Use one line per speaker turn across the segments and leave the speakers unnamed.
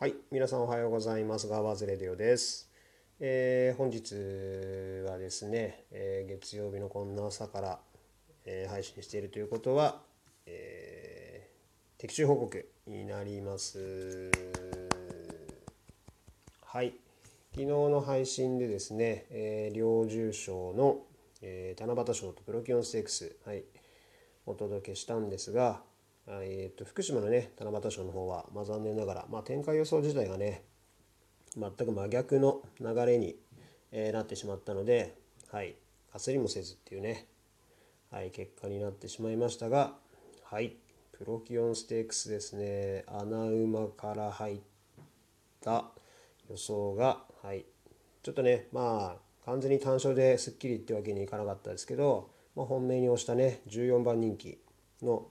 はい、皆さんおはようございます。ガーバズレディオです。えー本日はですね、えー月曜日のこんな朝から、えー配信しているということは、えー的中報告になります。はい、昨日の配信でですね、えー両重賞の、えー七夕賞とプロキオンステークス、はい、お届けしたんですが、えー、と福島のね七夕賞の方は、まあ、残念ながら、まあ、展開予想自体がね全く真逆の流れに、えーなってしまったので、はい、かすりもせずっていうね、はい、結果になってしまいましたが、はい、プロキオンステークスですね穴馬から入った予想が、はい、ちょっとねまあ完全に単勝ですっきりってわけにいかなかったですけど、まあ、本命に押したね14番人気の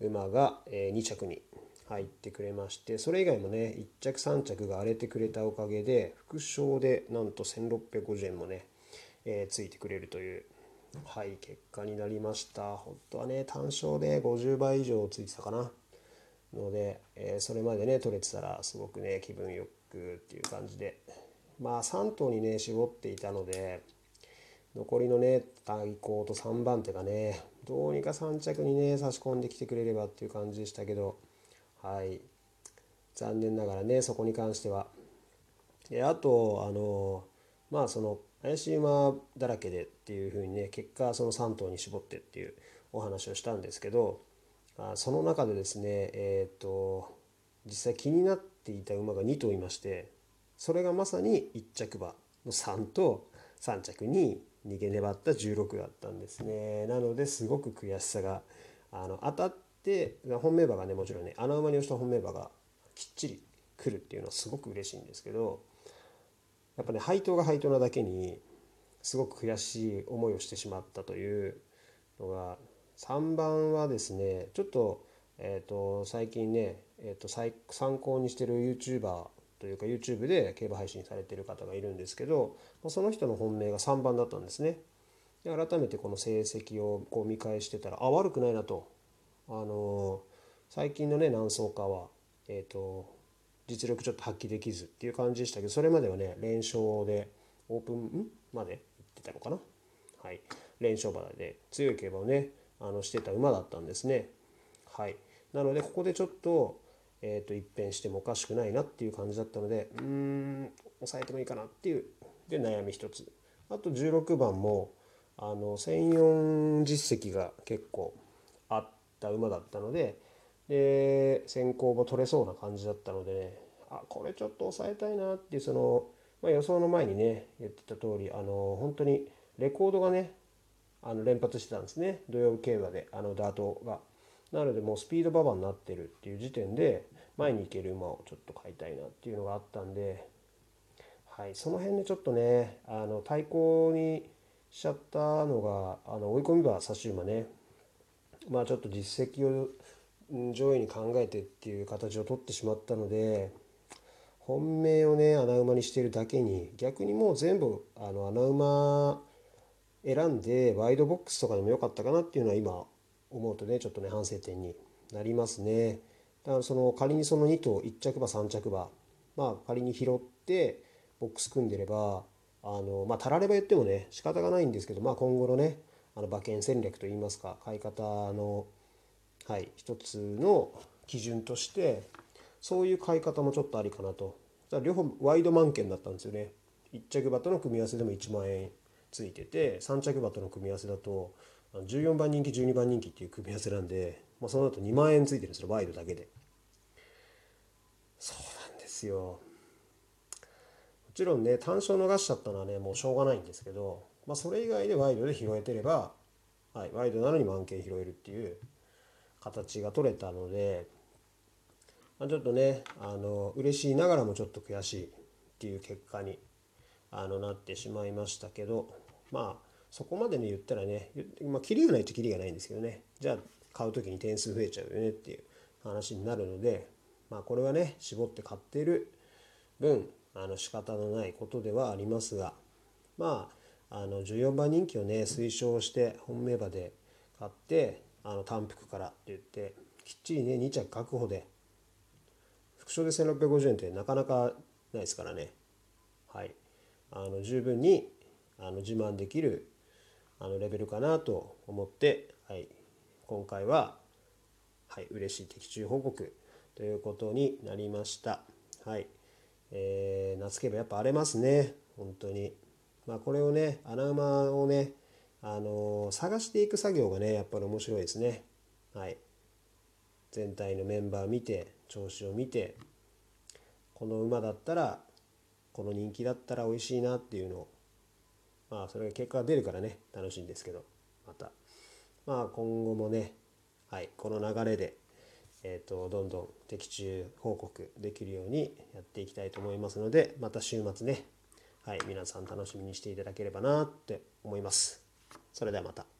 馬が、2着に入ってくれましてそれ以外もね1着3着が荒れてくれたおかげで副賞でなんと1650円もね、えついてくれるというはい結果になりました。本当はね単勝で50倍以上ついてたかな。ので、えそれまでね取れてたらすごくね気分よくっていう感じで。まあ3頭にね絞っていたので残りのね対抗と3番手がねどうにか3着にね差し込んできてくれればっていう感じでしたけどはい。残念ながらねそこに関しては。であとあのまあその怪しい馬だらけでっていう風にね結果その3頭に絞ってっていうお話をしたんですけどあその中でですねえっ、と実際気になっていた馬が2頭いましてそれがまさに1着馬の3と3着に逃げ粘った16だったんですね。なのですごく悔しさがあの当たって本命馬がねもちろんね穴馬に押した本命馬がきっちり来るっていうのはすごく嬉しいんですけどやっぱね配当が配当なだけにすごく悔しい思いをしてしまったというのが3番はですねちょっと,、えー、と最近ね、えー、と参参考にしてる YouTuber というか YouTube で競馬配信されてる方がいるんですけどその人の本命が3番だったんですね。で改めてこの成績をこう見返してたらあ悪くないなと、あのー最近のね何走かは、えー、と実力ちょっと発揮できずっていう感じでしたけどそれまではね連勝でオープンまで行ってたのかな。はい。連勝馬で強い競馬をねあのしてた馬だったんですね。はい。なのでここでちょっと,、えー、と一変してもおかしくないなっていう感じだったのでうーん抑えてもいいかなっていう。で悩み一つ。あと16番もあの1004実績が結構あった馬だったのでで先行も取れそうな感じだったのでねあこれちょっと抑えたいなっていうその、まあ、予想の前にね言ってた通りあの本当にレコードがねあの連発してたんですね。土曜競馬であのダートが。なのでもうスピード馬場になってるっていう時点で前に行ける馬をちょっと買いたいなっていうのがあったんで、はい、その辺でちょっとねあの対抗にしちゃったのがあの追い込み馬差し馬ね。まあちょっと実績を上位に考えてっていう形を取ってしまったので本命をね穴馬にしてるだけに逆にもう全部あの穴馬選んでワイドボックスとかでもよかったかなっていうのは今思うとねちょっとね反省点になりますね。だからその仮にその2頭1着馬3着馬まあ仮に拾ってボックス組んでればあのまあたられば言ってもね仕方がないんですけどまあ今後のねあの馬券戦略といいますか買い方のはい一つの基準としてそういう買い方もちょっとありかなと。両方ワイド満券だったんですよね。1着馬との組み合わせでも1万円ついてて3着馬との組み合わせだと14番人気12番人気っていう組み合わせなんで、まあ、その後2万円ついてるんですよワイドだけで。そうなんですよ。もちろんね単勝逃しちゃったのはねもうしょうがないんですけど、まあ、それ以外でワイドで拾えてれば、はい、ワイドなのに満件拾えるっていう形が取れたので、まあ、ちょっとねあの嬉しいながらもちょっと悔しいっていう結果にあのなってしまいましたけどまあそこまでに言ったらね、まあ、キリがないとキリがないんですけどね。じゃあ買う時に点数増えちゃうよねっていう話になるのでまあこれはね絞って買ってる分あの仕方のないことではありますがまああの14番人気をね推奨して本命馬で買ってあの単服からって言ってきっちりね2着確保で副賞で1650円ってなかなかないですからね。はい。あの十分にあの自慢できるあのレベルかなと思って、はい、今回は、はい、嬉しい的中報告ということになりました。はいえー、夏競馬やっぱ荒れますね本当に。まあ、これをね穴馬をねあのー、探していく作業がねやっぱり面白いですね。はい、全体のメンバー見て調子を見てこの馬だったらこの人気だったら美味しいなっていうのをまあそれが結果が出るからね楽しいんですけどまた。まあ今後もねはいこの流れでえーと、どんどん的中報告できるようにやっていきたいと思いますのでまた週末ねはい皆さん楽しみにしていただければなって思います。それではまた。